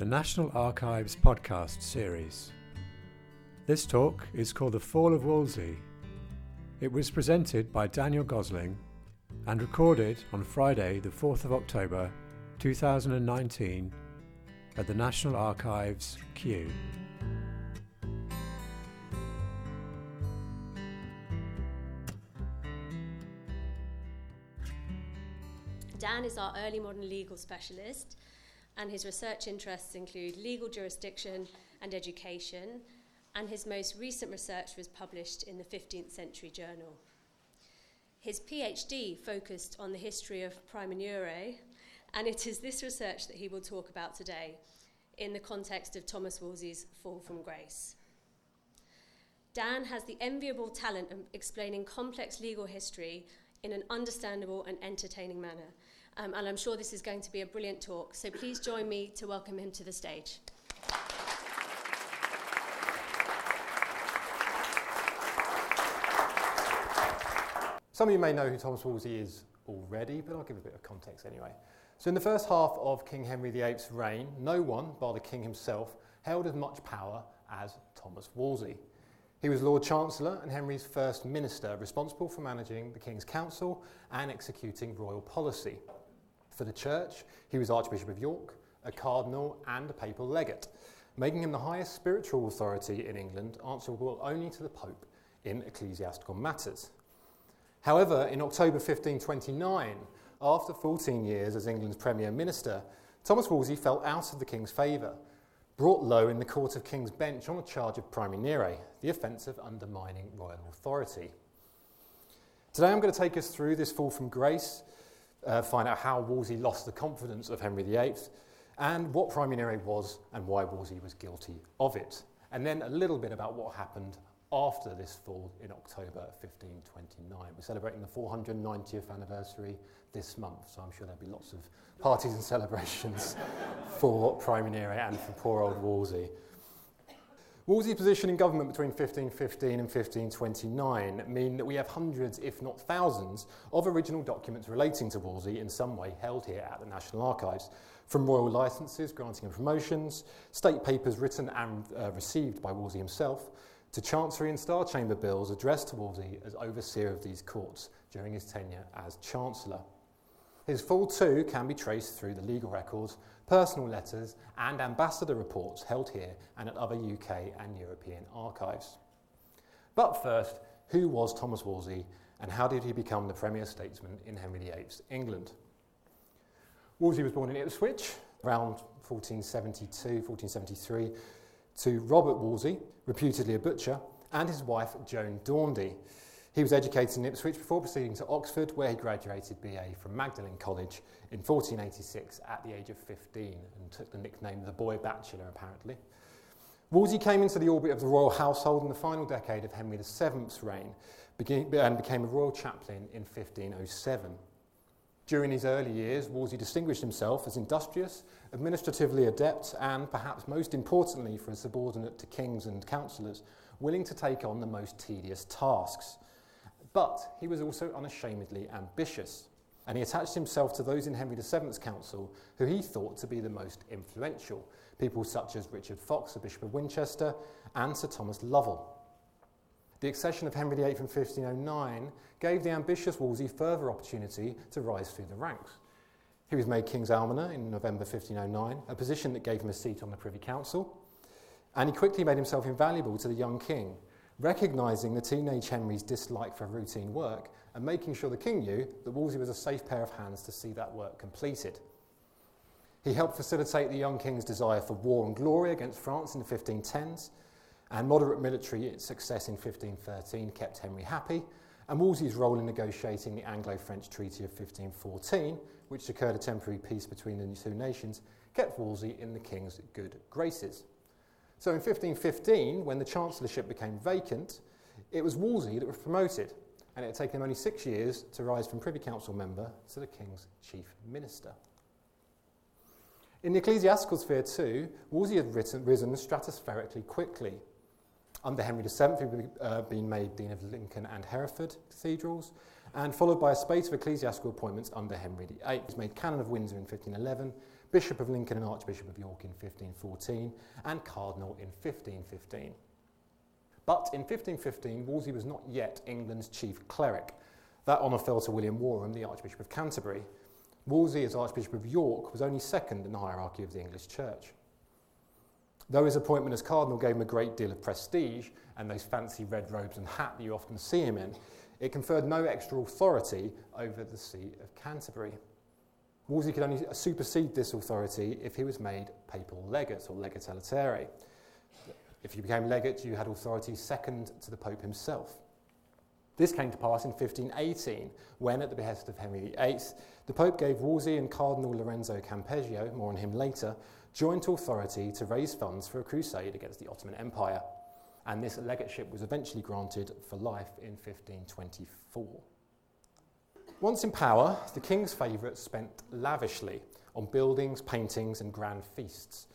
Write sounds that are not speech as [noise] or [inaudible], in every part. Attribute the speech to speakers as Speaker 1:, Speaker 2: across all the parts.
Speaker 1: the National Archives podcast series. This talk is called The Fall of Wolsey. It was presented by Daniel Gosling and recorded on Friday, the 4th of October 2019 at the National Archives, Kew.
Speaker 2: Dan is our early modern legal specialist, and his research interests include legal jurisdiction and education, and his most recent research was published in the 15th Century Journal. His PhD focused on the history of praemunire, and it is this research that he will talk about today in the context of Thomas Wolsey's Fall from Grace. Dan has the enviable talent of explaining complex legal history in an understandable and entertaining manner. Um, and I'm sure this is going to be a brilliant talk. So please join me to welcome him to the stage.
Speaker 3: Some of you may know who Thomas Wolsey is already, but I'll give a bit of context anyway. So, in the first half of King Henry VIII's reign, no one, bar the king himself, held as much power as Thomas Wolsey. He was Lord Chancellor and Henry's first minister, responsible for managing the King's Council and executing royal policy. For the Church, he was Archbishop of York, a cardinal, and a papal legate, making him the highest spiritual authority in England, answerable only to the Pope in ecclesiastical matters. However, in October 1529, after 14 years as England's Premier Minister, Thomas Wolsey fell out of the King's favour, brought low in the Court of King's Bench on a charge of praemunire, the offence of undermining royal authority. Today I'm going to take us through this fall from grace, uh, find out how Wolsey lost the confidence of Henry VIII and what primary was and why Wolsey was guilty of it. And then a little bit about what happened after this fall in October 1529. We're celebrating the 490th anniversary this month, so I'm sure there'll be lots of parties and celebrations [laughs] for Prime and for poor old Wolsey. Wolsey's position in government between 1515 and 1529 mean that we have hundreds, if not thousands, of original documents relating to Wolsey in some way held here at the National Archives, from royal licenses granting him promotions, state papers written and uh, received by Wolsey himself, to Chancery and Star Chamber bills addressed to Wolsey as overseer of these courts during his tenure as Chancellor. His fall too can be traced through the legal records, personal letters, and ambassador reports held here and at other UK and European archives. But first, who was Thomas Wolsey and how did he become the premier statesman in Henry VIII's England? Wolsey was born in Ipswich around 1472, 1473 to Robert Wolsey, reputedly a butcher, and his wife Joan Daundy. He was educated in Ipswich before proceeding to Oxford, where he graduated BA from Magdalen College in 1486 at the age of 15 and took the nickname the Boy Bachelor, apparently. Wolsey came into the orbit of the royal household in the final decade of Henry VII's reign and became a royal chaplain in 1507. During his early years, Wolsey distinguished himself as industrious, administratively adept, and perhaps most importantly for a subordinate to kings and councillors, willing to take on the most tedious tasks. But he was also unashamedly ambitious, and he attached himself to those in Henry VII's council who he thought to be the most influential, people such as Richard Fox, the Bishop of Winchester, and Sir Thomas Lovell. The accession of Henry VIII in 1509 gave the ambitious Wolsey further opportunity to rise through the ranks. He was made King's Almoner in November 1509, a position that gave him a seat on the Privy Council, and he quickly made himself invaluable to the young king, recognising the teenage Henry's dislike for routine work and making sure the king knew that Wolsey was a safe pair of hands to see that work completed. He helped facilitate the young king's desire for war and glory against France in the 1510s and moderate military success in 1513 kept Henry happy, and Wolsey's role in negotiating the Anglo French Treaty of 1514, which secured a temporary peace between the two nations, kept Wolsey in the king's good graces. So in 1515, when the chancellorship became vacant, it was Wolsey that was promoted, and it had taken him only six years to rise from Privy Council member to the king's chief minister. In the ecclesiastical sphere, too, Wolsey had written, risen stratospherically quickly. Under Henry VII, he had uh, been made Dean of Lincoln and Hereford cathedrals, and followed by a spate of ecclesiastical appointments under Henry VIII. He was made Canon of Windsor in 1511, Bishop of Lincoln and Archbishop of York in 1514, and Cardinal in 1515. But in 1515, Wolsey was not yet England's chief cleric. That honour fell to William Warham, the Archbishop of Canterbury. Wolsey, as Archbishop of York, was only second in the hierarchy of the English Church. Though his appointment as Cardinal gave him a great deal of prestige and those fancy red robes and hat that you often see him in, it conferred no extra authority over the See of Canterbury. Wolsey could only supersede this authority if he was made papal legate or legate. If you became legate, you had authority second to the Pope himself. This came to pass in 1518, when, at the behest of Henry VIII, the Pope gave Wolsey and Cardinal Lorenzo Campeggio, more on him later, joint authority to raise funds for a crusade against the Ottoman Empire. And this legateship was eventually granted for life in 1524. Once in power, the king's favourites spent lavishly on buildings, paintings, and grand feasts.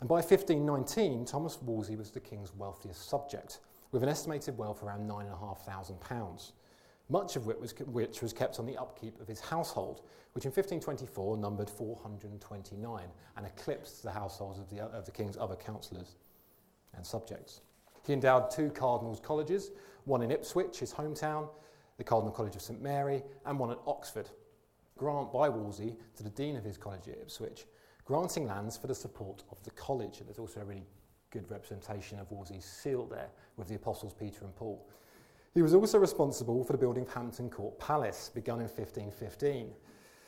Speaker 3: And by 1519, Thomas Wolsey was the king's wealthiest subject, with an estimated wealth of around £9,500, much of which was, which was kept on the upkeep of his household, which in 1524 numbered 429 and eclipsed the households of the, of the king's other councillors and subjects. He endowed two cardinals' colleges, one in Ipswich, his hometown, the Cardinal College of St Mary, and one at Oxford. Grant by Wolsey to the dean of his college at Ipswich, granting lands for the support of the college. And there's also a really good representation of Wolsey's seal there with the apostles Peter and Paul. He was also responsible for the building of Hampton Court Palace, begun in 1515.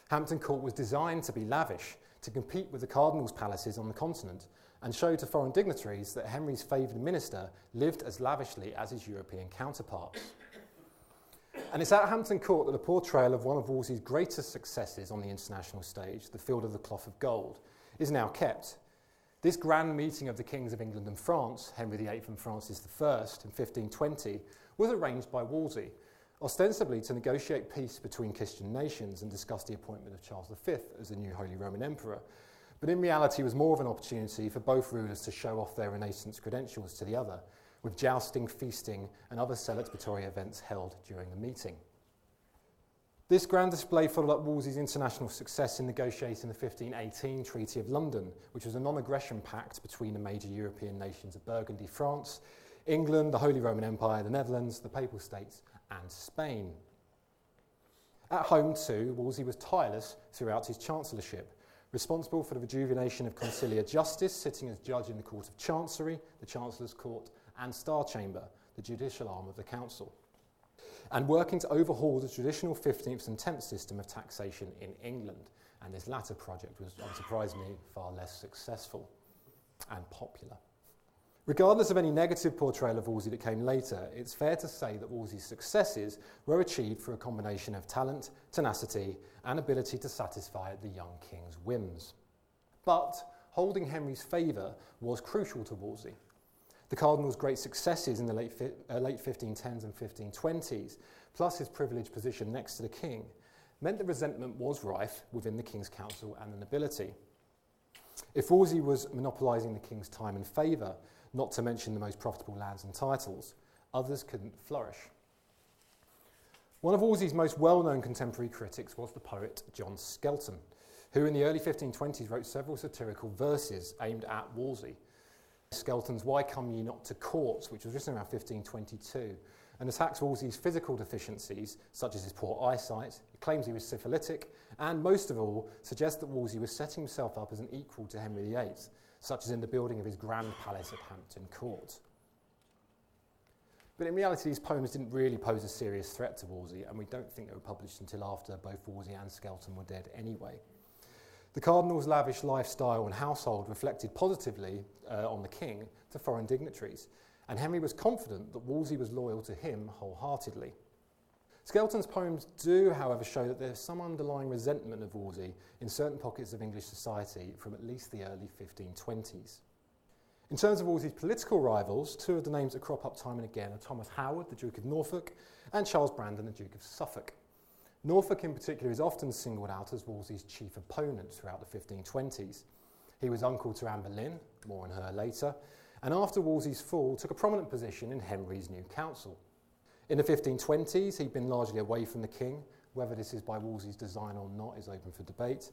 Speaker 3: Hampton Court was designed to be lavish, to compete with the cardinals' palaces on the continent, and show to foreign dignitaries that Henry's favoured minister lived as lavishly as his European counterparts. And it's at Hampton Court that the portrayal of one of Wolsey's greatest successes on the international stage, the Field of the Cloth of Gold, is now kept. This grand meeting of the kings of England and France, Henry VIII and Francis I, in 1520, was arranged by Wolsey, ostensibly to negotiate peace between Christian nations and discuss the appointment of Charles V as the new Holy Roman Emperor, but in reality was more of an opportunity for both rulers to show off their Renaissance credentials to the other with jousting, feasting, and other celebratory events held during the meeting. This grand display followed up Wolsey's international success in negotiating the 1518 Treaty of London, which was a non aggression pact between the major European nations of Burgundy, France, England, the Holy Roman Empire, the Netherlands, the Papal States, and Spain. At home, too, Wolsey was tireless throughout his chancellorship, responsible for the rejuvenation of conciliar justice, sitting as judge in the Court of Chancery, the Chancellor's Court, and Star Chamber, the judicial arm of the council, and working to overhaul the traditional 15th and 10th system of taxation in England. And this latter project was, unsurprisingly, far less successful and popular. Regardless of any negative portrayal of Wolsey that came later, it's fair to say that Wolsey's successes were achieved through a combination of talent, tenacity, and ability to satisfy the young king's whims. But holding Henry's favour was crucial to Wolsey. The Cardinal's great successes in the late, uh, late 1510s and 1520s, plus his privileged position next to the king, meant that resentment was rife within the king's council and the nobility. If Wolsey was monopolising the king's time and favour, not to mention the most profitable lands and titles, others couldn't flourish. One of Wolsey's most well known contemporary critics was the poet John Skelton, who in the early 1520s wrote several satirical verses aimed at Wolsey, Skelton's Why Come Ye Not to Court, which was written around 1522, and attacks Wolsey's physical deficiencies, such as his poor eyesight, he claims he was syphilitic, and most of all, suggests that Wolsey was setting himself up as an equal to Henry VIII, such as in the building of his grand palace at Hampton Court. But in reality, these poems didn't really pose a serious threat to Wolsey, and we don't think they were published until after both Wolsey and Skelton were dead anyway. The Cardinal's lavish lifestyle and household reflected positively uh, on the king to foreign dignitaries, and Henry was confident that Wolsey was loyal to him wholeheartedly. Skelton's poems do, however, show that there's some underlying resentment of Wolsey in certain pockets of English society from at least the early 1520s. In terms of Wolsey's political rivals, two of the names that crop up time and again are Thomas Howard, the Duke of Norfolk, and Charles Brandon, the Duke of Suffolk. Norfolk, in particular, is often singled out as Wolsey's chief opponent throughout the 1520s. He was uncle to Anne Boleyn, more on her later, and after Wolsey's fall, took a prominent position in Henry's new council. In the 1520s, he'd been largely away from the king. Whether this is by Wolsey's design or not is open for debate.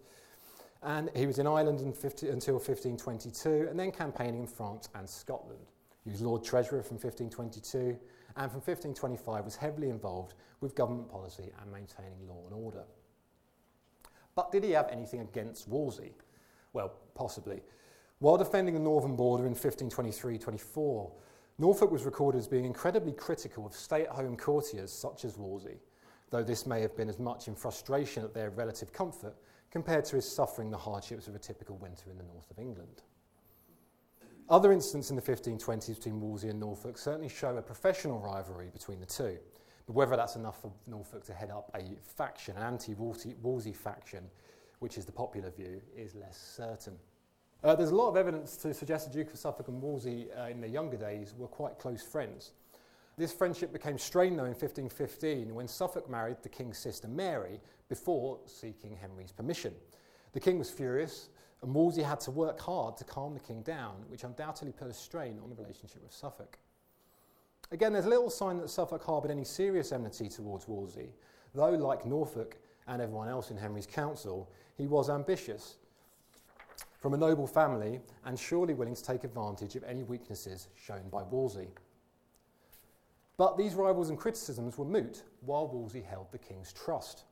Speaker 3: And he was in Ireland in 50, until 1522 and then campaigning in France and Scotland. He was Lord Treasurer from 1522 and from 1525 was heavily involved with government policy and maintaining law and order. But did he have anything against Wolsey? Well, possibly. While defending the northern border in 1523-24, Norfolk was recorded as being incredibly critical of stay-at-home courtiers such as Wolsey, though this may have been as much in frustration at their relative comfort compared to his suffering the hardships of a typical winter in the north of England. Other incidents in the 1520s between Wolsey and Norfolk certainly show a professional rivalry between the two. But whether that's enough for Norfolk to head up a faction, an anti-Wolsey faction, which is the popular view, is less certain. Uh, there's a lot of evidence to suggest the Duke of Suffolk and Wolsey uh, in their younger days were quite close friends. This friendship became strained though in 1515 when Suffolk married the king's sister Mary before seeking Henry's permission. The king was furious and Wolsey had to work hard to calm the king down, which undoubtedly put a strain on the relationship with Suffolk. Again, there's little sign that Suffolk harboured any serious enmity towards Wolsey, though, like Norfolk and everyone else in Henry's council, he was ambitious. From a noble family and surely willing to take advantage of any weaknesses shown by Wolsey. But these rivals and criticisms were moot while Wolsey held the king's trust.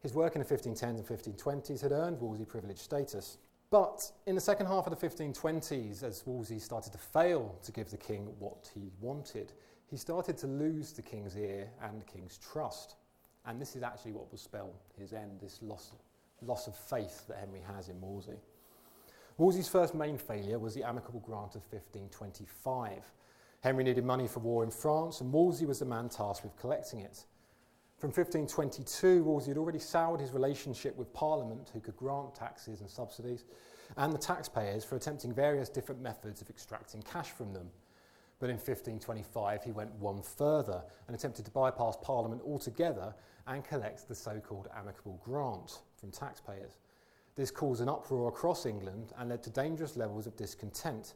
Speaker 3: His work in the 1510s and 1520s had earned Wolsey privileged status. But in the second half of the 1520s, as Wolsey started to fail to give the king what he wanted, he started to lose the king's ear and the king's trust. And this is actually what will spell his end, this loss, loss of faith that Henry has in Wolsey. Wolsey's first main failure was the amicable grant of 1525. Henry needed money for war in France, and Wolsey was the man tasked with collecting it. From 1522, Wolsey had already soured his relationship with Parliament, who could grant taxes and subsidies, and the taxpayers for attempting various different methods of extracting cash from them. But in 1525, he went one further and attempted to bypass Parliament altogether and collect the so called amicable grant from taxpayers. This caused an uproar across England and led to dangerous levels of discontent,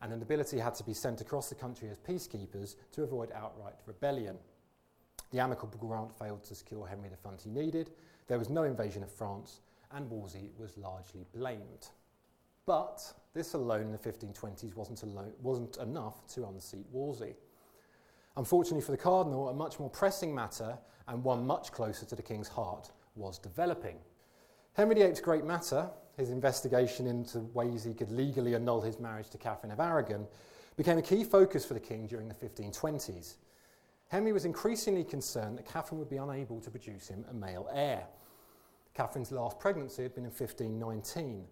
Speaker 3: and the nobility had to be sent across the country as peacekeepers to avoid outright rebellion. The amicable grant failed to secure Henry the funds he needed, there was no invasion of France, and Wolsey was largely blamed. But this alone in the 1520s wasn't, alone, wasn't enough to unseat Wolsey. Unfortunately for the Cardinal, a much more pressing matter, and one much closer to the King's heart, was developing. Henry VIII's great matter, his investigation into ways he could legally annul his marriage to Catherine of Aragon, became a key focus for the King during the 1520s. Henry was increasingly concerned that Catherine would be unable to produce him a male heir. Catherine's last pregnancy had been in 1519,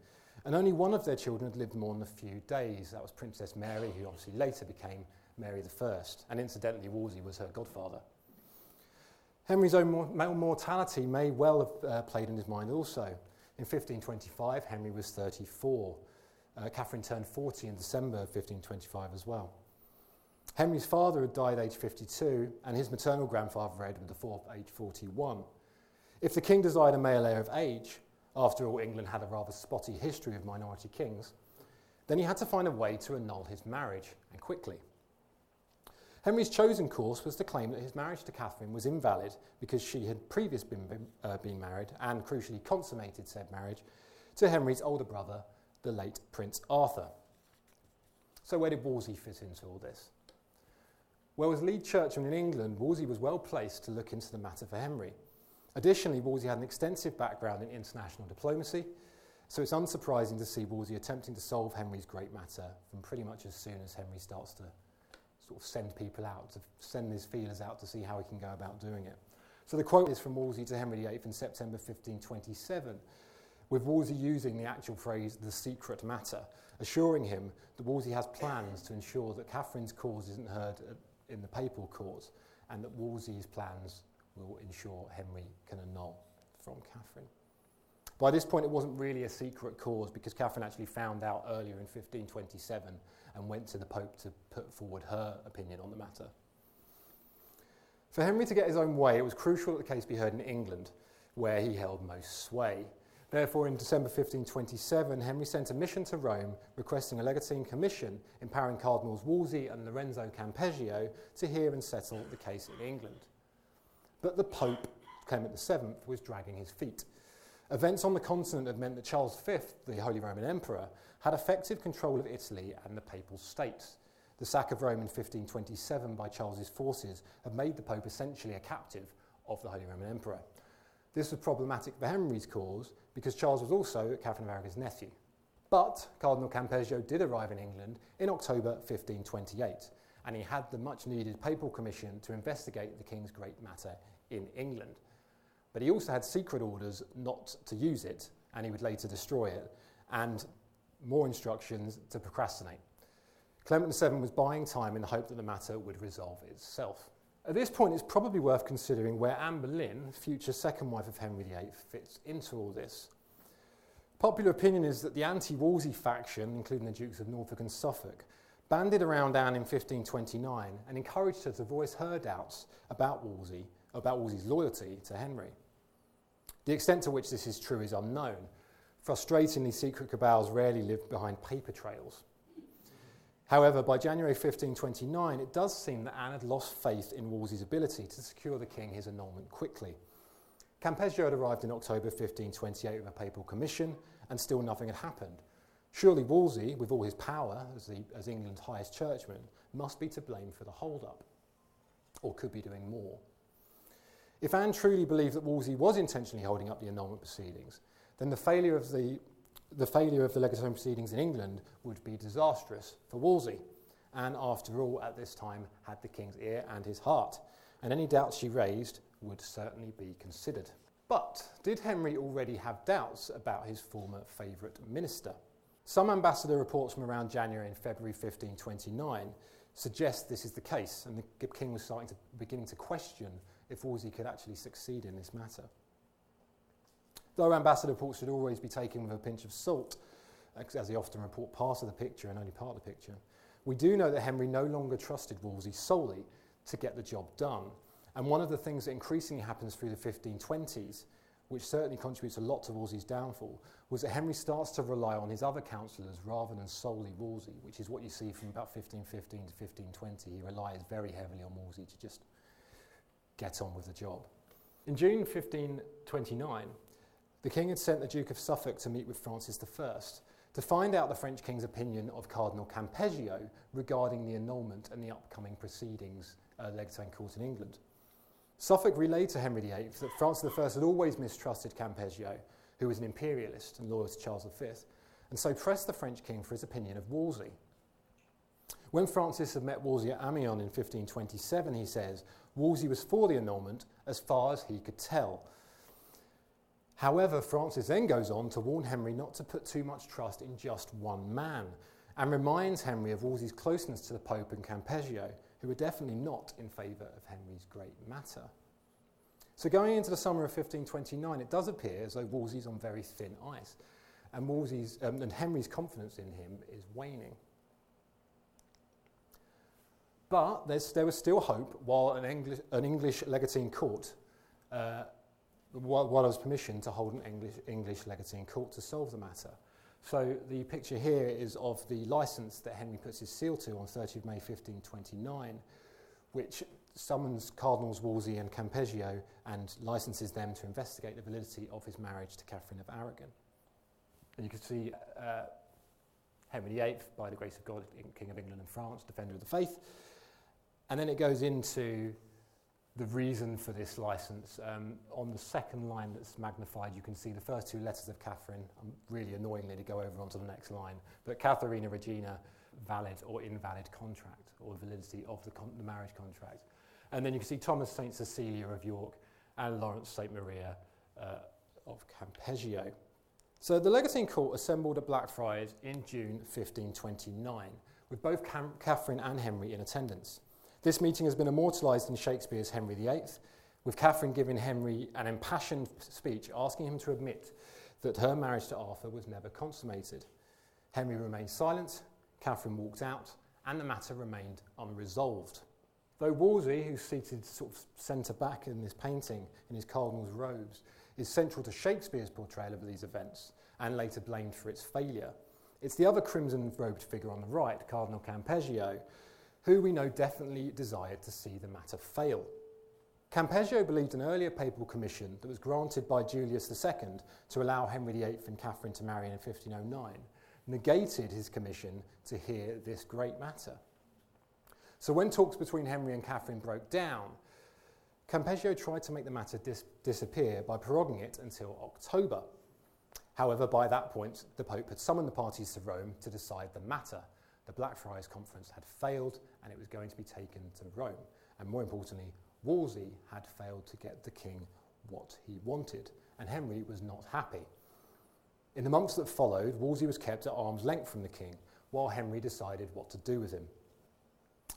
Speaker 3: and only one of their children had lived more than a few days. That was Princess Mary, who obviously later became Mary I, and incidentally, Wolsey was her godfather. Henry's own male mortality may well have uh, played in his mind also. In 1525, Henry was 34. Uh, Catherine turned 40 in December 1525 as well. Henry's father had died aged 52, and his maternal grandfather, Edward IV, aged 41. If the king desired a male heir of age, after all, England had a rather spotty history of minority kings, then he had to find a way to annul his marriage, and quickly. Henry's chosen course was to claim that his marriage to Catherine was invalid because she had previously been, uh, been married and crucially consummated said marriage to Henry's older brother, the late Prince Arthur. So, where did Wolsey fit into all this? Well, as lead churchman in England, Wolsey was well placed to look into the matter for Henry. Additionally, Wolsey had an extensive background in international diplomacy, so it's unsurprising to see Wolsey attempting to solve Henry's great matter from pretty much as soon as Henry starts to sort of send people out, to send his feelers out to see how he can go about doing it. So the quote is from Wolsey to Henry VIII in September 1527, with Wolsey using the actual phrase, the secret matter, assuring him that Wolsey has plans to ensure that Catherine's cause isn't heard in the papal court, and that Wolsey's plans will ensure Henry can annul from Catherine. By this point, it wasn't really a secret cause because Catherine actually found out earlier in 1527 and went to the Pope to put forward her opinion on the matter. For Henry to get his own way, it was crucial that the case be heard in England, where he held most sway. Therefore, in December 1527, Henry sent a mission to Rome requesting a legatine commission empowering Cardinals Wolsey and Lorenzo Campeggio to hear and settle the case in England. But the Pope, Clement VII, was dragging his feet. Events on the continent had meant that Charles V, the Holy Roman Emperor, had effective control of Italy and the Papal States. The sack of Rome in 1527 by Charles's forces had made the Pope essentially a captive of the Holy Roman Emperor. This was problematic for Henry's cause because Charles was also Catherine of Aragon's nephew. But Cardinal Campeggio did arrive in England in October 1528, and he had the much needed papal commission to investigate the king's great matter in England. But he also had secret orders not to use it, and he would later destroy it, and more instructions to procrastinate. Clement VII was buying time in the hope that the matter would resolve itself. At this point, it's probably worth considering where Anne Boleyn, future second wife of Henry VIII, fits into all this. Popular opinion is that the anti Wolsey faction, including the Dukes of Norfolk and Suffolk, banded around Anne in 1529 and encouraged her to voice her doubts about Wolsey, about Wolsey's loyalty to Henry. The extent to which this is true is unknown. Frustratingly, secret cabals rarely live behind paper trails. However, by January 1529, it does seem that Anne had lost faith in Wolsey's ability to secure the king his annulment quickly. Campeggio had arrived in October 1528 with a papal commission, and still nothing had happened. Surely Wolsey, with all his power as, the, as England's highest churchman, must be to blame for the hold-up, or could be doing more. If Anne truly believed that Wolsey was intentionally holding up the annulment proceedings, then the failure of the, the failure of the legatorial proceedings in England would be disastrous for Wolsey. and after all, at this time had the king's ear and his heart, and any doubts she raised would certainly be considered. But did Henry already have doubts about his former favourite minister? Some ambassador reports from around January and February 1529 suggest this is the case, and the king was starting to beginning to question if Wolsey could actually succeed in this matter. Though ambassador reports should always be taken with a pinch of salt, as they often report part of the picture and only part of the picture, we do know that Henry no longer trusted Wolsey solely to get the job done. And one of the things that increasingly happens through the 1520s, which certainly contributes a lot to Wolsey's downfall, was that Henry starts to rely on his other councillors rather than solely Wolsey, which is what you see from about 1515 to 1520. He relies very heavily on Wolsey to just get on with the job. In June 1529, the king had sent the Duke of Suffolk to meet with Francis I to find out the French king's opinion of Cardinal Campeggio regarding the annulment and the upcoming proceedings uh, legatine court in England. Suffolk relayed to Henry VIII that Francis I had always mistrusted Campeggio, who was an imperialist and loyal to Charles V, and so pressed the French king for his opinion of Wolsey. When Francis had met Wolsey at Amiens in 1527, he says, Wolsey was for the annulment as far as he could tell. However, Francis then goes on to warn Henry not to put too much trust in just one man and reminds Henry of Wolsey's closeness to the Pope and Campeggio, who were definitely not in favour of Henry's great matter. So, going into the summer of 1529, it does appear as though Wolsey's on very thin ice, and, Wolsey's, um, and Henry's confidence in him is waning. But there was still hope while an English, an English legatine court, uh, was permission to hold an English, English in court to solve the matter. So the picture here is of the license that Henry puts his seal to on 30 May 1529, which summons Cardinals Wolsey and Campeggio and licenses them to investigate the validity of his marriage to Catherine of Aragon. And you can see uh, Henry VIII, by the grace of God, King of England and France, defender of the faith, and then it goes into the reason for this license. Um, on the second line that's magnified, you can see the first two letters of Catherine, um, really annoyingly to go over onto the next line, but Catharina Regina, valid or invalid contract, or validity of the, con- the marriage contract. And then you can see Thomas St. Cecilia of York and Lawrence St. Maria uh, of Campeggio. So the Legatine Court assembled at Blackfriars in June 1529, with both Cam- Catherine and Henry in attendance. This meeting has been immortalised in Shakespeare's Henry VIII, with Catherine giving Henry an impassioned speech asking him to admit that her marriage to Arthur was never consummated. Henry remained silent, Catherine walked out, and the matter remained unresolved. Though Wolsey, who's seated sort of centre back in this painting in his cardinal's robes, is central to Shakespeare's portrayal of these events and later blamed for its failure, it's the other crimson robed figure on the right, Cardinal Campeggio, who we know definitely desired to see the matter fail. Campeggio believed an earlier papal commission that was granted by Julius II to allow Henry VIII and Catherine to marry in 1509 negated his commission to hear this great matter. So when talks between Henry and Catherine broke down, Campeggio tried to make the matter dis- disappear by proroguing it until October. However, by that point, the Pope had summoned the parties to Rome to decide the matter. The Blackfriars Conference had failed and it was going to be taken to Rome. And more importantly, Wolsey had failed to get the king what he wanted, and Henry was not happy. In the months that followed, Wolsey was kept at arm's length from the king, while Henry decided what to do with him.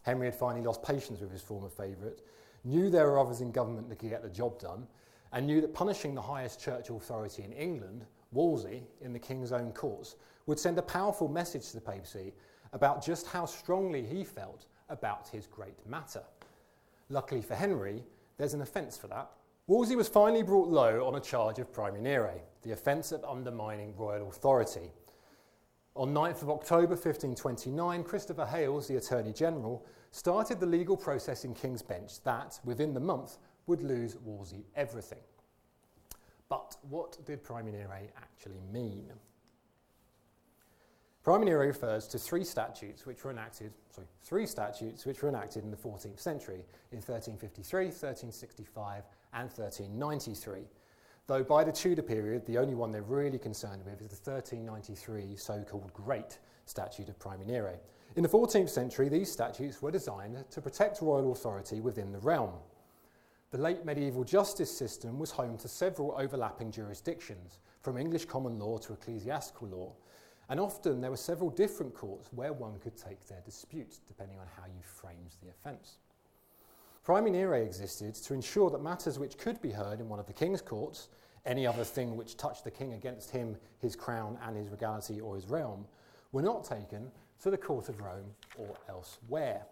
Speaker 3: Henry had finally lost patience with his former favourite, knew there were others in government that could get the job done, and knew that punishing the highest church authority in England, Wolsey, in the king's own courts, would send a powerful message to the papacy about just how strongly he felt about his great matter. Luckily for Henry, there's an offence for that. Wolsey was finally brought low on a charge of praemunire, the offence of undermining royal authority. On 9th of October 1529, Christopher Hales, the Attorney General, started the legal process in King's Bench that, within the month, would lose Wolsey everything. But what did praemunire actually mean? Praemunire refers to three statutes which were enacted, sorry, three statutes which were enacted in the 14th century in 1353, 1365, and 1393. Though by the Tudor period, the only one they're really concerned with is the 1393 so called Great Statute of Praemunire. In the 14th century, these statutes were designed to protect royal authority within the realm. The late medieval justice system was home to several overlapping jurisdictions, from English common law to ecclesiastical law, and often there were several different courts where one could take their dispute, depending on how you framed the offence. Praemunire existed to ensure that matters which could be heard in one of the king's courts, any other thing which touched the king against him, his crown, and his regality or his realm, were not taken to the court of Rome or elsewhere.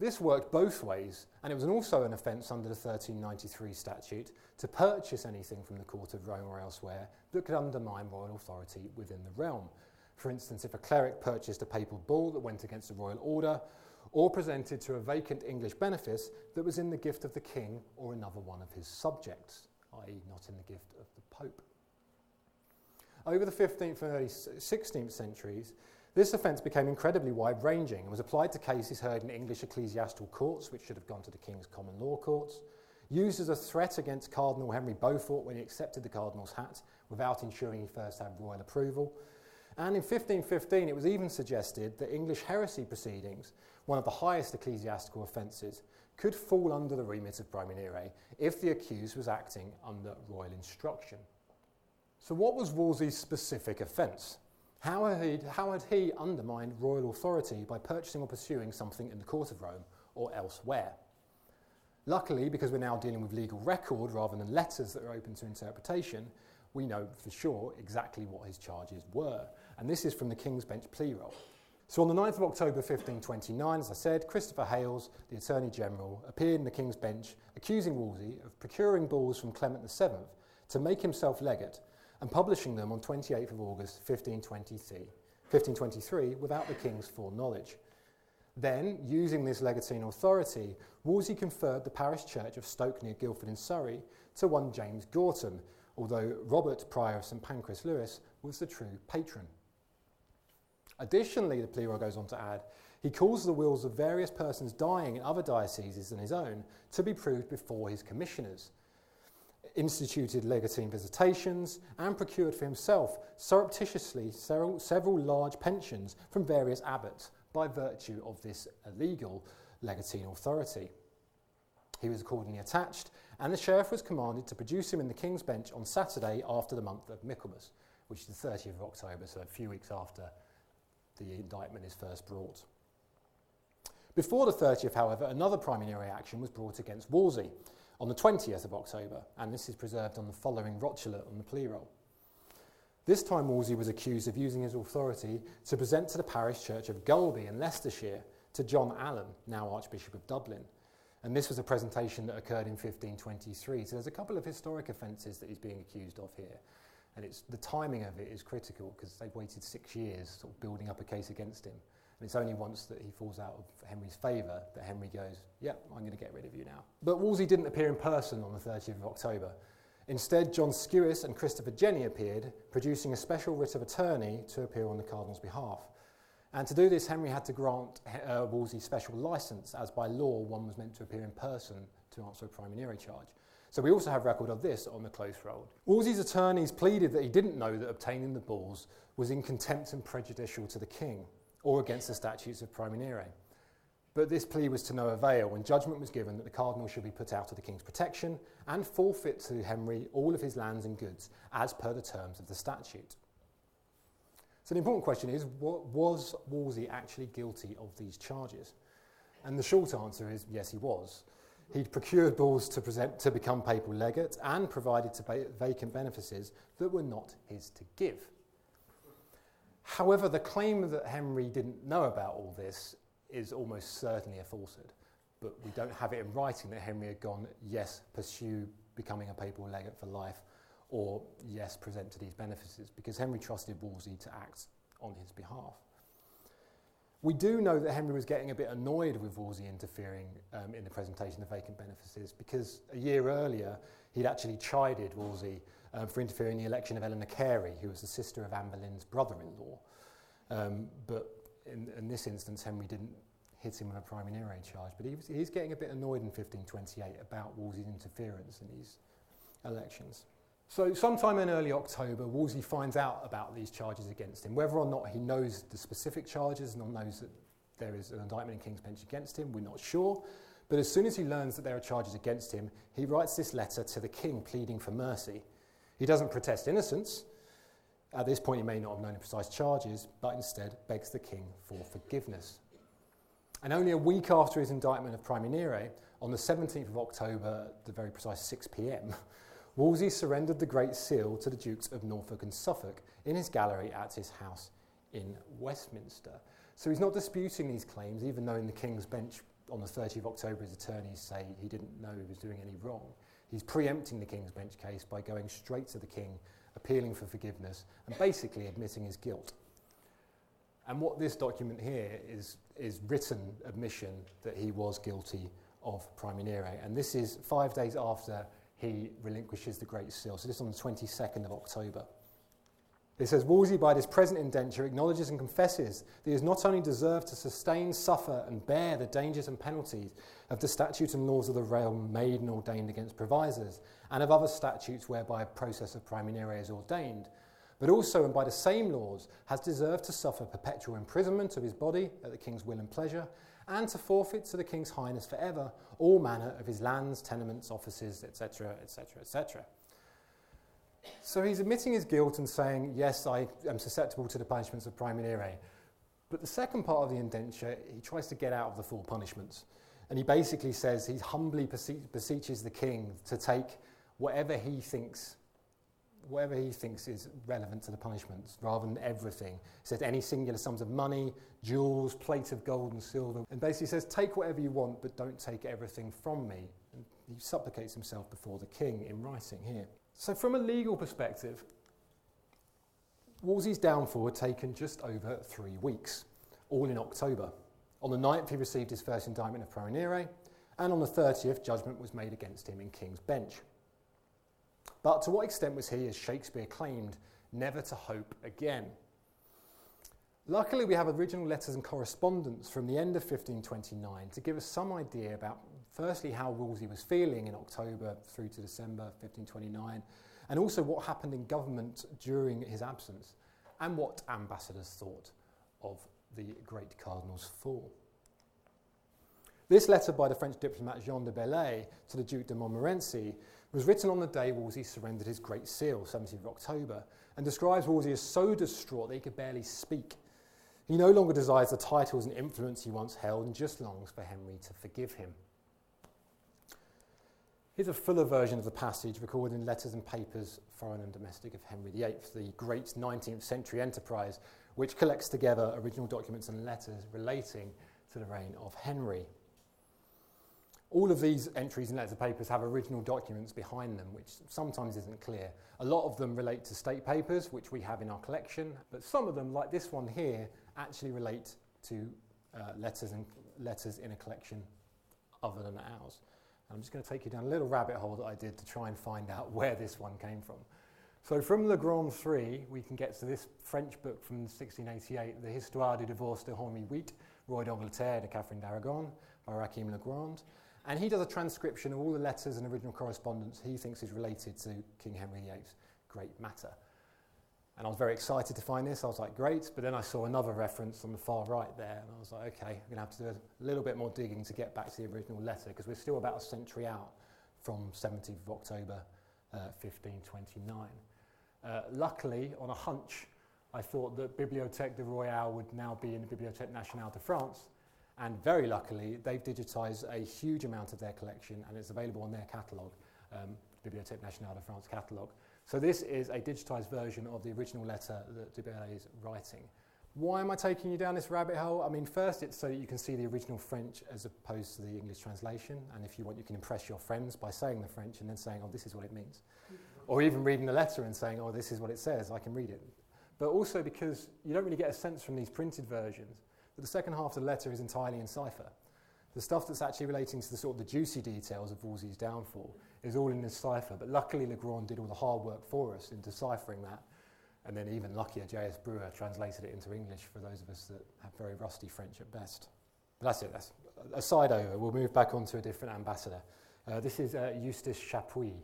Speaker 3: This worked both ways, and it was also an offence under the 1393 statute to purchase anything from the court of Rome or elsewhere that could undermine royal authority within the realm, for instance, if a cleric purchased a papal bull that went against the royal order, or presented to a vacant English benefice that was in the gift of the king or another one of his subjects, i.e., not in the gift of the Pope. Over the 15th and early 16th centuries, this offence became incredibly wide ranging and was applied to cases heard in English ecclesiastical courts, which should have gone to the King's common law courts, used as a threat against Cardinal Henry Beaufort when he accepted the Cardinal's hat without ensuring he first had royal approval, and in 1515, it was even suggested that English heresy proceedings, one of the highest ecclesiastical offences, could fall under the remit of praemunire if the accused was acting under royal instruction. So, what was Wolsey's specific offence? How had, he, how had he undermined royal authority by purchasing or pursuing something in the court of Rome or elsewhere? Luckily, because we're now dealing with legal record rather than letters that are open to interpretation, we know for sure exactly what his charges were. And this is from the King's Bench plea roll. So on the 9th of October 1529, as I said, Christopher Hales, the Attorney General, appeared in the King's Bench accusing Wolsey of procuring bulls from Clement VII to make himself legate and publishing them on 28th of August 1523, 1523 without the King's full knowledge. Then, using this legatine authority, Wolsey conferred the parish church of Stoke near Guildford in Surrey to one James Gorton, although Robert, Prior of St Pancras Lewes, was the true patron. Additionally, the plea goes on to add, he calls the wills of various persons dying in other dioceses than his own to be proved before his commissioners, instituted legatine visitations, and procured for himself surreptitiously several, several large pensions from various abbots by virtue of this illegal legatine authority. He was accordingly attached and the sheriff was commanded to produce him in the King's Bench on Saturday after the month of Michaelmas, which is the 30th of October, so a few weeks after the indictment is first brought. Before the 30th, however, another praemunire action was brought against Wolsey on the 20th of October, and this is preserved on the following rotula on the plea roll. This time, Wolsey was accused of using his authority to present to the parish church of Galby in Leicestershire to John Allen, now Archbishop of Dublin, and this was a presentation that occurred in 1523. So there's a couple of historic offences that he's being accused of here. And it's, the timing of it is critical because they've waited six years sort of building up a case against him. And it's only once that he falls out of Henry's favour that Henry goes, Yep, I'm going to get rid of you now. But Wolsey didn't appear in person on the 30th of October. Instead, John Skewis and Christopher Jenny appeared, producing a special writ of attorney to appear on the Cardinal's behalf. And to do this, Henry had to grant uh, Wolsey special licence, as by law one was meant to appear in person to answer a praemunire charge. So we also have record of this on the close roll. Wolsey's attorneys pleaded that he didn't know that obtaining the bulls was in contempt and prejudicial to the king, or against the statutes of praemunire. But this plea was to no avail, and judgment was given that the cardinal should be put out of the king's protection and forfeit to Henry all of his lands and goods, as per the terms of the statute. So the important question is, what, was Wolsey actually guilty of these charges? And the short answer is yes, he was. He'd procured bulls to, present, to become papal legate and provided to ba- vacant benefices that were not his to give. However, the claim that Henry didn't know about all this is almost certainly a falsehood. But we don't have it in writing that Henry had gone, yes, pursue becoming a papal legate for life, or yes, present to these benefices, because Henry trusted Wolsey to act on his behalf. We do know that Henry was getting a bit annoyed with Wolsey interfering um, in the presentation of vacant benefices because a year earlier he'd actually chided Wolsey um, for interfering in the election of Eleanor Carey, who was the sister of Anne Boleyn's brother in law. Um, but in, in this instance, Henry didn't hit him with a praemunire charge, but he was, he's getting a bit annoyed in 1528 about Wolsey's interference in these elections. So, sometime in early October, Wolsey finds out about these charges against him. Whether or not he knows the specific charges and knows that there is an indictment in King's Bench against him, we're not sure. But as soon as he learns that there are charges against him, he writes this letter to the king pleading for mercy. He doesn't protest innocence. At this point, he may not have known the precise charges, but instead begs the king for forgiveness. And only a week after his indictment of Praemunire, on the 17th of October, the very precise 6 pm, Wolsey surrendered the Great Seal to the Dukes of Norfolk and Suffolk in his gallery at his house in Westminster. So he's not disputing these claims, even though in the King's Bench on the 30th of October his attorneys say he didn't know he was doing any wrong. He's preempting the King's Bench case by going straight to the King, appealing for forgiveness, and basically admitting his guilt. And what this document here is, is written admission that he was guilty of praemunire. And this is five days after he relinquishes the Great Seal. So this is on the 22nd of October. It says, Wolsey, by this present indenture, acknowledges and confesses that he has not only deserved to sustain, suffer, and bear the dangers and penalties of the statutes and laws of the realm made and ordained against provisors, and of other statutes whereby a process of praemunire is ordained, but also, and by the same laws, has deserved to suffer perpetual imprisonment of his body at the king's will and pleasure, and to forfeit to the King's Highness forever all manner of his lands, tenements, offices, etc., etc., etc. So he's admitting his guilt and saying, Yes, I am susceptible to the punishments of praemunire. But the second part of the indenture, he tries to get out of the full punishments. And he basically says he humbly beseeches the king to take whatever he thinks whatever he thinks is relevant to the punishments rather than everything. He says any singular sums of money, jewels, plate of gold and silver, and basically says, Take whatever you want, but don't take everything from me. And he supplicates himself before the king in writing here. So, from a legal perspective, Wolsey's downfall had taken just over three weeks, all in October. On the 9th, he received his first indictment of praemunire, and on the 30th, judgment was made against him in King's Bench. But to what extent was he, as Shakespeare claimed, never to hope again? Luckily, we have original letters and correspondence from the end of 1529 to give us some idea about, firstly, how Wolsey was feeling in October through to December 1529, and also what happened in government during his absence, and what ambassadors thought of the great cardinal's fall. This letter by the French diplomat Jean du Bellay to the Duke de Montmorency was written on the day Wolsey surrendered his Great Seal, 17th of October, and describes Wolsey as so distraught that he could barely speak. He no longer desires the titles and influence he once held and just longs for Henry to forgive him. Here's a fuller version of the passage recorded in Letters and Papers, Foreign and Domestic of Henry VIII, the great 19th century enterprise, which collects together original documents and letters relating to the reign of Henry. All of these entries in letters of papers have original documents behind them, which sometimes isn't clear. A lot of them relate to state papers, which we have in our collection, but some of them, like this one here, actually relate to uh, letters, and letters in a collection other than ours. And I'm just going to take you down a little rabbit hole that I did to try and find out [laughs] where this one came from. So from Le Grand 3, we can get to this French book from 1688, the Histoire du divorce de Henri VIII, Roi d'Angleterre de Catherine d'Aragon, by Raquin Legrand. And he does a transcription of all the letters and original correspondence he thinks is related to King Henry VIII's great matter. And I was very excited to find this. I was like, great. But then I saw another reference on the far right there. And I was like, okay, I'm going to have to do a little bit more digging to get back to the original letter because we're still about a century out from 17th of October uh, 1529. Uh, luckily, on a hunch, I thought that Bibliothèque de Royale would now be in the Bibliothèque Nationale de France. And very luckily, they've digitised a huge amount of their collection and it's available on their catalogue, um, Bibliothèque Nationale de France catalogue. So this is a digitized version of the original letter that Bellay is writing. Why am I taking you down this rabbit hole? I mean, first, it's so that you can see the original French as opposed to the English translation. And if you want, you can impress your friends by saying the French and then saying, oh, this is what it means. or even reading the letter and saying, oh, this is what it says, I can read it. But also because you don't really get a sense from these printed versions that the second half of the letter is entirely in cipher. The stuff that's actually relating to the sort of the juicy details of Wolsey's downfall is all in this cipher. But luckily, Legrand did all the hard work for us in deciphering that. And then even luckier, J.S. Brewer translated it into English for those of us that have very rusty French at best. But that's it. That's a side over. We'll move back on to a different ambassador. Uh, this is uh, Eustace Chapuis,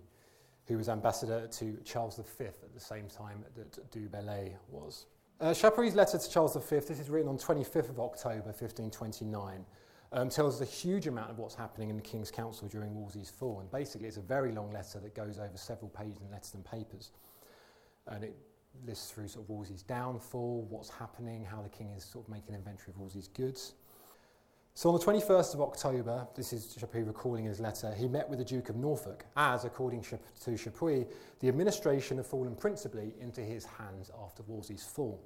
Speaker 3: who was ambassador to Charles V at the same time that Du Bellay was. Uh, Chapery's letter to Charles V, this is written on 25th of October 1529, um, tells us a huge amount of what's happening in the King's Council during Wolsey's fall. And basically, it's a very long letter that goes over several pages in letters and papers. And it lists through sort of Wolsey's downfall, what's happening, how the king is sort of making inventory of Wolsey's goods. So on the 21st of October, this is Chapuis recalling his letter, he met with the Duke of Norfolk as, according to Chapuis, the administration had fallen principally into his hands after Wolsey's fall.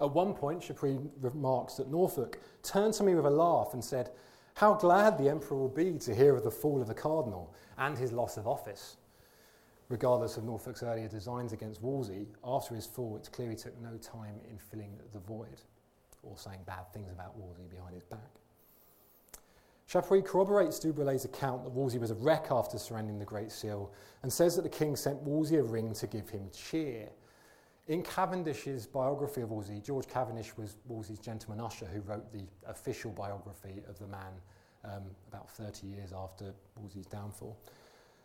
Speaker 3: At one point, Chapuis remarks that Norfolk turned to me with a laugh and said, How glad the Emperor will be to hear of the fall of the Cardinal and his loss of office. Regardless of Norfolk's earlier designs against Wolsey, after his fall, it's clear he took no time in filling the void or saying bad things about Wolsey behind his back. Chapuis corroborates Du account that Wolsey was a wreck after surrendering the Great Seal and says that the king sent Wolsey a ring to give him cheer. In Cavendish's biography of Wolsey, George Cavendish was Wolsey's gentleman usher who wrote the official biography of the man um, about 30 years after Wolsey's downfall.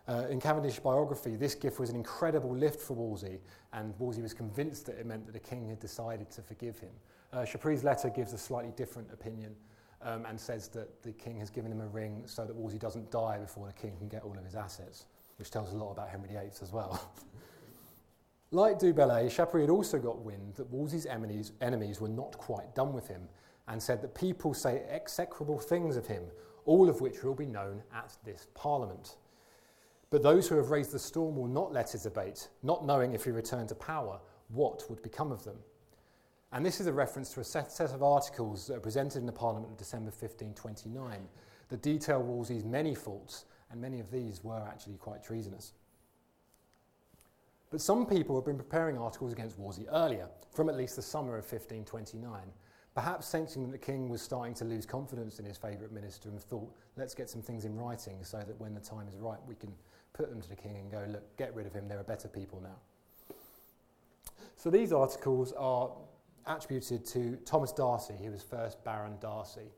Speaker 3: Uh, in Cavendish's biography, this gift was an incredible lift for Wolsey, and Wolsey was convinced that it meant that the king had decided to forgive him. Uh, letter gives a slightly different opinion um, and says that the king has given him a ring so that Wolsey doesn't die before the king can get all of his assets, which tells a lot about Henry VIII as well. [laughs] Like Du Bellay, had also got wind that Wolsey's enemies, enemies were not quite done with him and said that people say execrable things of him, all of which will be known at this Parliament. But those who have raised the storm will not let it abate, not knowing if he returned to power, what would become of them. And this is a reference to a set, set of articles that are presented in the Parliament of December 1529 that detail Wolsey's many faults, and many of these were actually quite treasonous. But some people have been preparing articles against Wolsey earlier, from at least the summer of 1529, perhaps sensing that the king was starting to lose confidence in his favourite minister and thought, let's get some things in writing so that when the time is right, we can put them to the king and go, look, get rid of him, there are better people now. So these articles are attributed to Thomas Darcy, he was first Baron Darcy.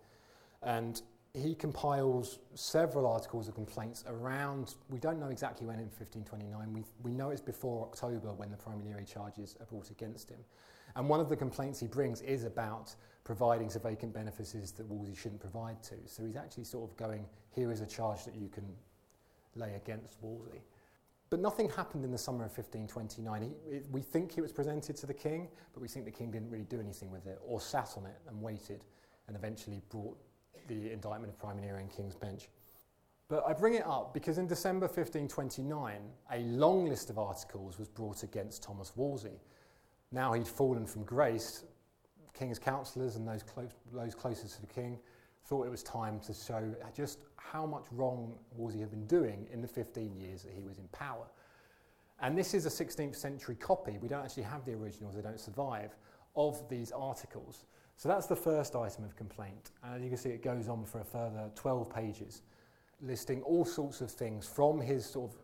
Speaker 3: And he compiles several articles of complaints around, we don't know exactly when in 1529, we, we know it's before October when the Praemunire charges are brought against him. And one of the complaints he brings is about providing to vacant benefices that Wolsey shouldn't provide to. So he's actually sort of going, here is a charge that you can lay against Wolsey. But nothing happened in the summer of 1529. He, we think it was presented to the king, but we think the king didn't really do anything with it or sat on it and waited and eventually brought the indictment of Praemunire and King's Bench. But I bring it up because in December 1529, a long list of articles was brought against Thomas Wolsey. Now he'd fallen from grace, King's councillors and those, close, those closest to the king thought it was time to show just how much wrong Wolsey had been doing in the 15 years that he was in power. And this is a 16th century copy. We don't actually have the originals, they don't survive, of these articles. So that's the first item of complaint. And as you can see, it goes on for a further 12 pages, listing all sorts of things from his sort of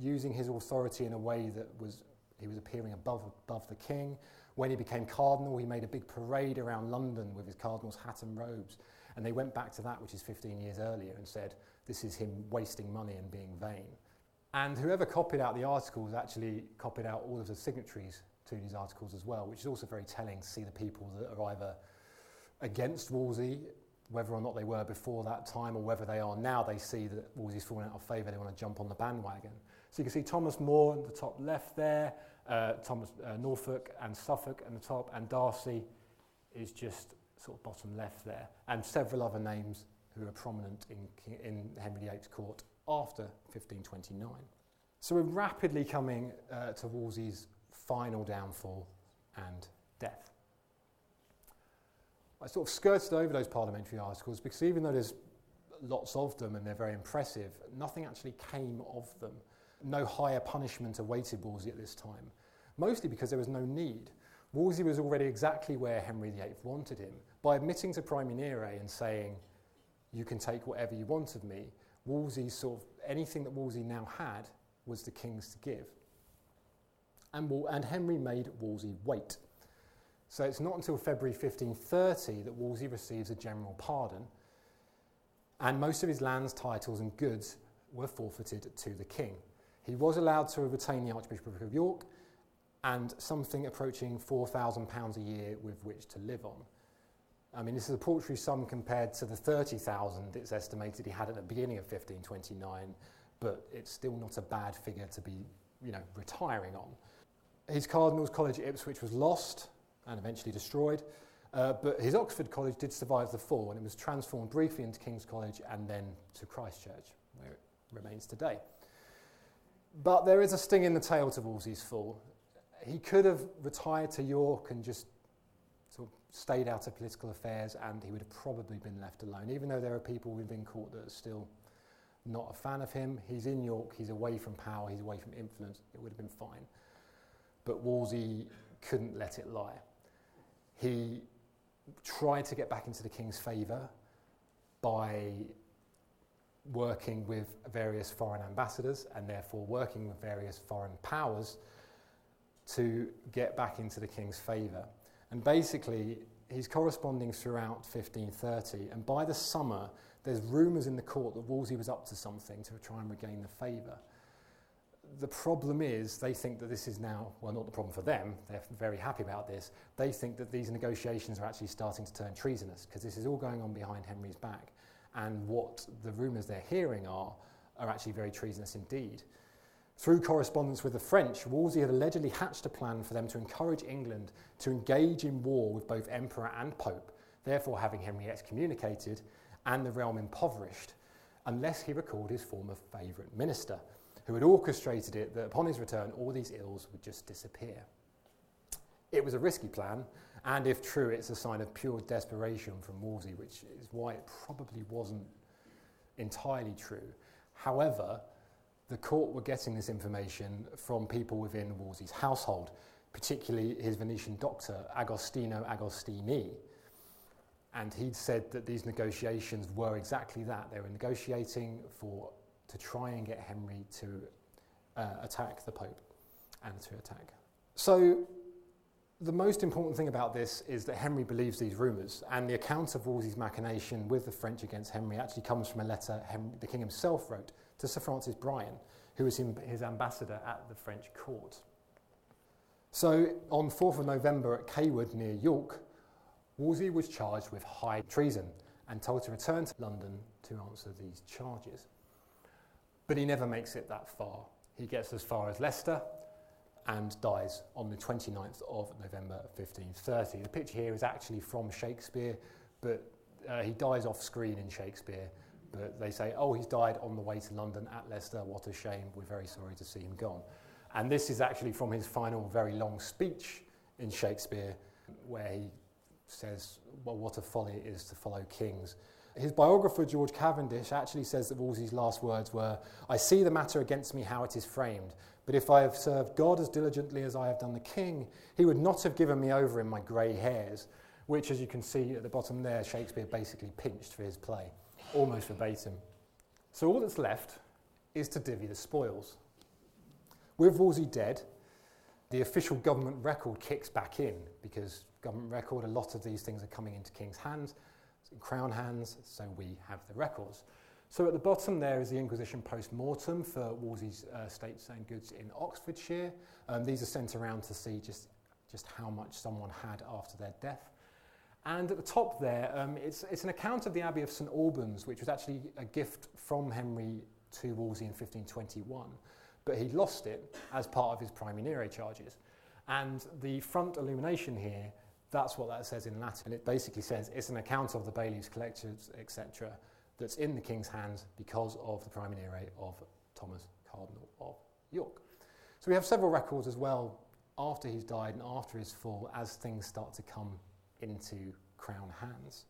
Speaker 3: using his authority in a way that was he was appearing above, above the king. When he became cardinal, he made a big parade around London with his cardinal's hat and robes. And they went back to that, which is 15 years earlier, and said, this is him wasting money and being vain. And whoever copied out the articles actually copied out all of the signatories to these articles as well, which is also very telling to see the people that are either against Wolsey, whether or not they were before that time or whether they are now, they see that Wolsey's fallen out of favour, they want to jump on the bandwagon. So you can see Thomas More at the top left there, uh, Thomas uh, Norfolk and Suffolk at the top, and Darcy is just sort of bottom left there, and several other names who are prominent in, in Henry VIII's court after 1529. So we're rapidly coming uh, to Wolsey's final downfall and death. I sort of skirted over those parliamentary articles because even though there's lots of them and they're very impressive, nothing actually came of them. No higher punishment awaited Wolsey at this time, mostly because there was no need. Wolsey was already exactly where Henry VIII wanted him. By admitting to Praemunire and saying, you can take whatever you want of me, Wolsey sort of, anything that Wolsey now had was the king's to give. And, and Henry made Wolsey wait. So it's not until February 1530 that Wolsey receives a general pardon, and most of his lands, titles, and goods were forfeited to the king. He was allowed to retain the Archbishop of York and something approaching £4,000 a year with which to live on. I mean, this is a paltry sum compared to the 30,000 it's estimated he had at the beginning of 1529, but it's still not a bad figure to be, you know, retiring on. His Cardinal's College at Ipswich was lost and eventually destroyed, uh, but his Oxford College did survive the fall and it was transformed briefly into King's College and then to Christ Church, where it remains today. But there is a sting in the tail to Wolsey's fall. He could have retired to York and just sort of stayed out of political affairs and he would have probably been left alone. Even though there are people within court that are still not a fan of him, he's in York, he's away from power, he's away from influence, it would have been fine. But Wolsey couldn't let it lie. He tried to get back into the king's favour by working with various foreign ambassadors and therefore working with various foreign powers to get back into the king's favour. And basically, he's corresponding throughout 1530, and by the summer, there's rumours in the court that Wolsey was up to something to try and regain the favour. The problem is, they think that this is now, well, not the problem for them, they're very happy about this. They think that these negotiations are actually starting to turn treasonous because this is all going on behind Henry's back. And what the rumours they're hearing are, are actually very treasonous indeed. Through correspondence with the French, Wolsey had allegedly hatched a plan for them to encourage England to engage in war with both Emperor and Pope, therefore having Henry excommunicated and the realm impoverished, unless he recalled his former favourite minister, who had orchestrated it that upon his return all these ills would just disappear. It was a risky plan, and if true, it's a sign of pure desperation from Wolsey, which is why it probably wasn't entirely true. However, the court were getting this information from people within Wolsey's household, particularly his Venetian doctor, Agostino Agostini. And he'd said that these negotiations were exactly that. They were negotiating for, to try and get Henry to uh, attack the Pope and to attack. So the most important thing about this is that Henry believes these rumours, and the account of Wolsey's machination with the French against Henry actually comes from a letter Henry, the king himself wrote to Sir Francis Bryan, who was his ambassador at the French court. So on 4th of November at Cawood near York, Wolsey was charged with high treason and told to return to London to answer these charges. But he never makes it that far. He gets as far as Leicester and dies on the 29th of November 1530. The picture here is actually from Shakespeare, but uh, he dies off screen in Shakespeare but they say, oh, he's died on the way to London at Leicester. What a shame. We're very sorry to see him gone. And this is actually from his final very long speech in Shakespeare, where he says, well, what a folly it is to follow kings. His biographer, George Cavendish, actually says that Wolsey's last words were, I see the matter against me how it is framed, but if I have served God as diligently as I have done the king, he would not have given me over in my grey hairs which, as you can see at the bottom there, Shakespeare basically pinched for his play, almost verbatim. So all that's left is to divvy the spoils. With Wolsey dead, the official government record kicks back in because government record, a lot of these things are coming into king's hands, crown hands, so we have the records. So at the bottom there is the Inquisition post-mortem for Wolsey's uh, estates and goods in Oxfordshire. Um, these are sent around to see just, just how much someone had after their death. And at the top there, um, it's, it's an account of the Abbey of St Albans, which was actually a gift from Henry to Wolsey in 1521. But he lost it as part of his praemunire charges. And the front illumination here, that's what that says in Latin. It basically says it's an account of the bailiffs, collectors, etc., that's in the king's hands because of the praemunire of Thomas, Cardinal of York. So we have several records as well after he's died and after his fall as things start to come into crown hands.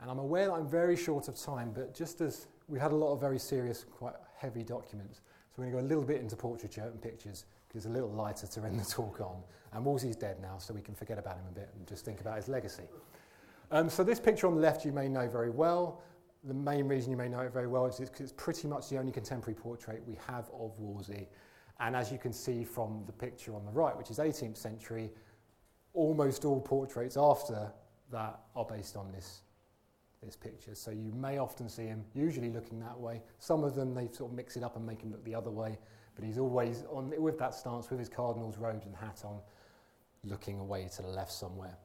Speaker 3: And I'm aware that I'm very short of time, but just as we had a lot of very serious, quite heavy documents, so we're going to go a little bit into portraiture and pictures because it's a little lighter to end the talk on. And Wolsey's dead now, so we can forget about him a bit and just think about his legacy. Um, so this picture on the left you may know very well. The main reason you may know it very well is because it's pretty much the only contemporary portrait we have of Wolsey. And as you can see from the picture on the right, which is 18th century, almost all portraits after that are based on this, this picture. So you may often see him usually looking that way. Some of them, they sort of mix it up and make him look the other way. But he's always on with that stance, with his cardinal's robes and hat on, looking away to the left somewhere.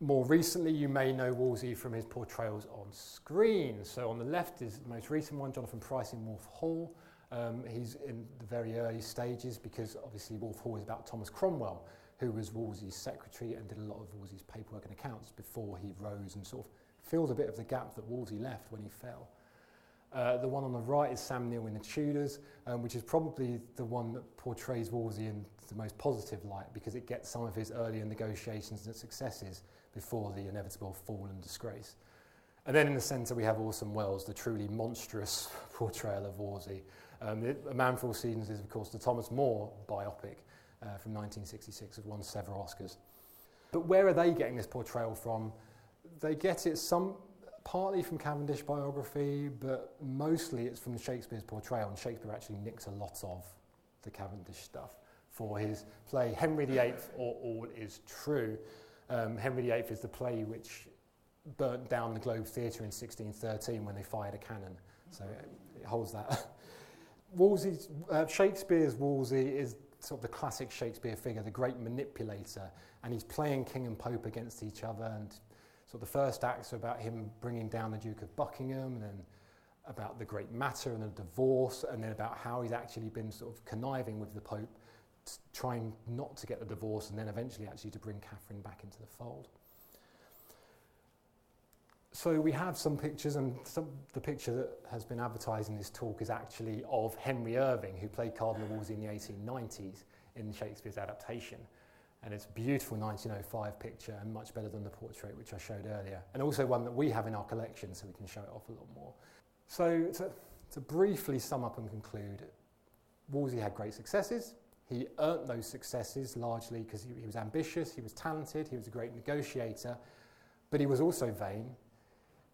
Speaker 3: More recently, you may know Wolsey from his portrayals on screen. So on the left is the most recent one, Jonathan Pryce in Wolf Hall. Um, he's in the very early stages because obviously Wolf Hall is about Thomas Cromwell, who was Wolsey's secretary and did a lot of Wolsey's paperwork and accounts before he rose and sort of filled a bit of the gap that Wolsey left when he fell. Uh, the one on the right is Sam Neill in The Tudors, um, which is probably the one that portrays Wolsey in the most positive light because it gets some of his earlier negotiations and successes before the inevitable fall and disgrace. And then in the centre we have Orson Welles, the truly monstrous [laughs] portrayal of Wolsey. Um, the, A Man for All Seasons is, of course, the Thomas More biopic uh, from 1966, that won several Oscars. But where are they getting this portrayal from? They get it some partly from Cavendish biography, but mostly it's from Shakespeare's portrayal, and Shakespeare actually nicks a lot of the Cavendish stuff for his play Henry VIII or All Is True. Um, Henry VIII is the play which burnt down the Globe Theatre in 1613 when they fired a cannon. So it, it holds that. [laughs] Wolsey's, uh, Shakespeare's Wolsey is sort of the classic Shakespeare figure, the great manipulator, and he's playing king and pope against each other. And sort of the first acts are about him bringing down the Duke of Buckingham, and then about the great matter and the divorce, and then about how he's actually been sort of conniving with the pope, trying not to get the divorce, and then eventually actually to bring Catherine back into the fold. So we have some pictures, and some, the picture that has been advertised in this talk is actually of Henry Irving, who played Cardinal Wolsey in the 1890s in Shakespeare's adaptation. And it's a beautiful 1905 picture and much better than the portrait which I showed earlier. And also one that we have in our collection so we can show it off a lot more. So to, to briefly sum up and conclude, Wolsey had great successes, he earned those successes largely because he, he was ambitious, he was talented, he was a great negotiator, but he was also vain.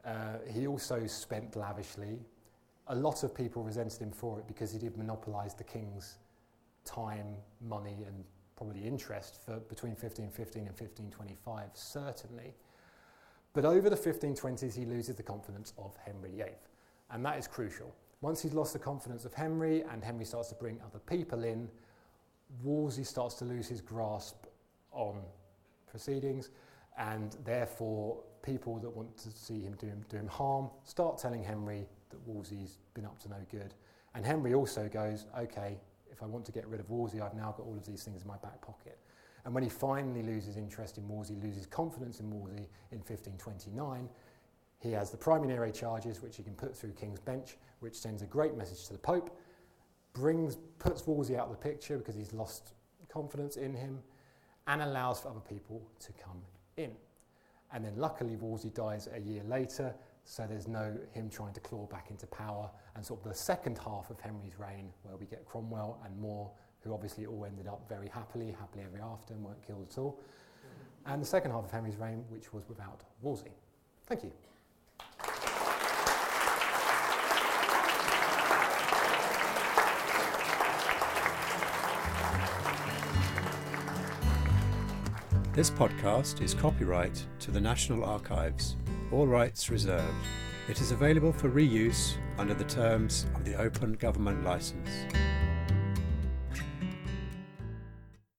Speaker 3: Uh, he also spent lavishly. A lot of people resented him for it because he did monopolise the king's time, money, and probably interest for between 1515 and 1525, certainly. But over the 1520s, he loses the confidence of Henry VIII, and that is crucial. Once he's lost the confidence of Henry, and Henry starts to bring other people in, Wolsey starts to lose his grasp on proceedings, and therefore people that want to see him do him, do him harm start telling Henry that Wolsey's been up to no good. And Henry also goes, okay, if I want to get rid of Wolsey, I've now got all of these things in my back pocket. And when he finally loses interest in Wolsey, loses confidence in Wolsey in 1529, he has the praemunire charges, which he can put through King's Bench, which sends a great message to the Pope, brings, puts Wolsey out of the picture because he's lost confidence in him and allows for other people to come in. And then luckily Wolsey dies a year later, so there's no him trying to claw back into power. And sort of the second half of Henry's reign, where we get Cromwell and More, who obviously all ended up very happily, happily ever after, and weren't killed at all. And the second half of Henry's reign, which was without Wolsey. Thank you.
Speaker 1: This podcast is copyright to the National Archives, all rights reserved. It is available for reuse under the terms of the Open Government Licence.